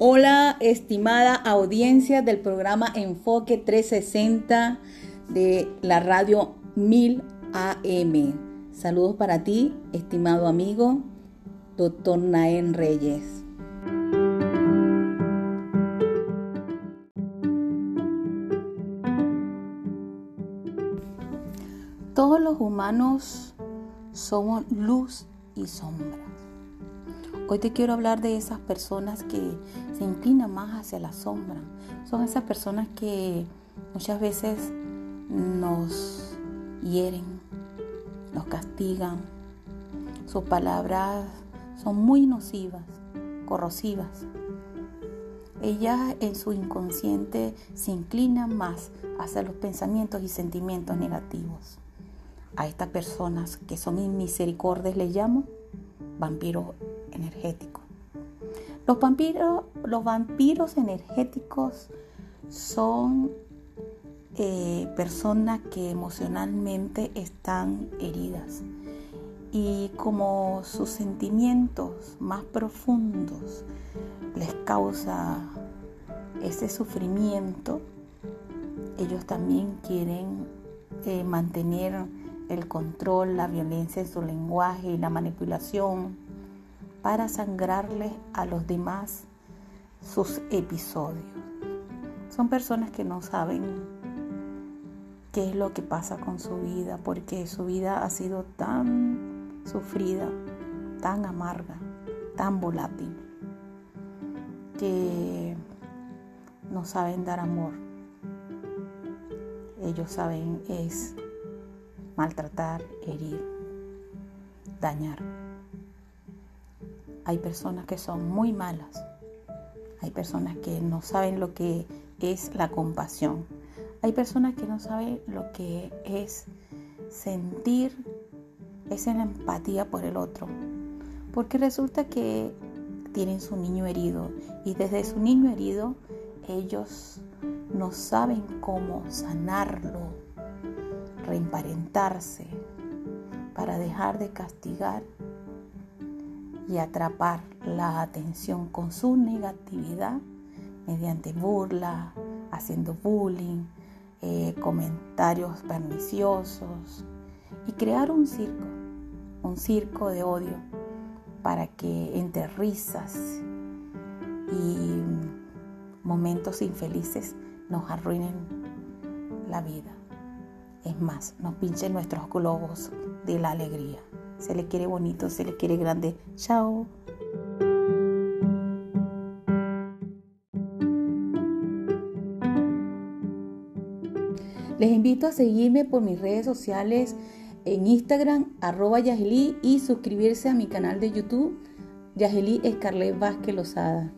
Hola, estimada audiencia del programa Enfoque 360 de la radio 1000 AM. Saludos para ti, estimado amigo, doctor Naén Reyes. Todos los humanos somos luz y sombra. Hoy te quiero hablar de esas personas que se inclinan más hacia la sombra. Son esas personas que muchas veces nos hieren, nos castigan. Sus palabras son muy nocivas, corrosivas. Ellas en su inconsciente se inclinan más hacia los pensamientos y sentimientos negativos. A estas personas que son inmisericordes les llamo vampiros Los vampiros, los vampiros energéticos son eh, personas que emocionalmente están heridas. Y como sus sentimientos más profundos les causa ese sufrimiento, ellos también quieren eh, mantener el control, la violencia en su lenguaje y la manipulación para sangrarles a los demás sus episodios. Son personas que no saben qué es lo que pasa con su vida, porque su vida ha sido tan sufrida, tan amarga, tan volátil, que no saben dar amor. Ellos saben es maltratar, herir, dañar. Hay personas que son muy malas. Hay personas que no saben lo que es la compasión. Hay personas que no saben lo que es sentir esa empatía por el otro. Porque resulta que tienen su niño herido y desde su niño herido ellos no saben cómo sanarlo, reemparentarse para dejar de castigar y atrapar la atención con su negatividad mediante burla, haciendo bullying, eh, comentarios perniciosos y crear un circo, un circo de odio para que entre risas y momentos infelices nos arruinen la vida. Es más, nos pinchen nuestros globos de la alegría. Se le quiere bonito, se le quiere grande. Chao. Les invito a seguirme por mis redes sociales en Instagram, arroba Yageli, y suscribirse a mi canal de YouTube, Yageli Escarlet Vázquez Lozada.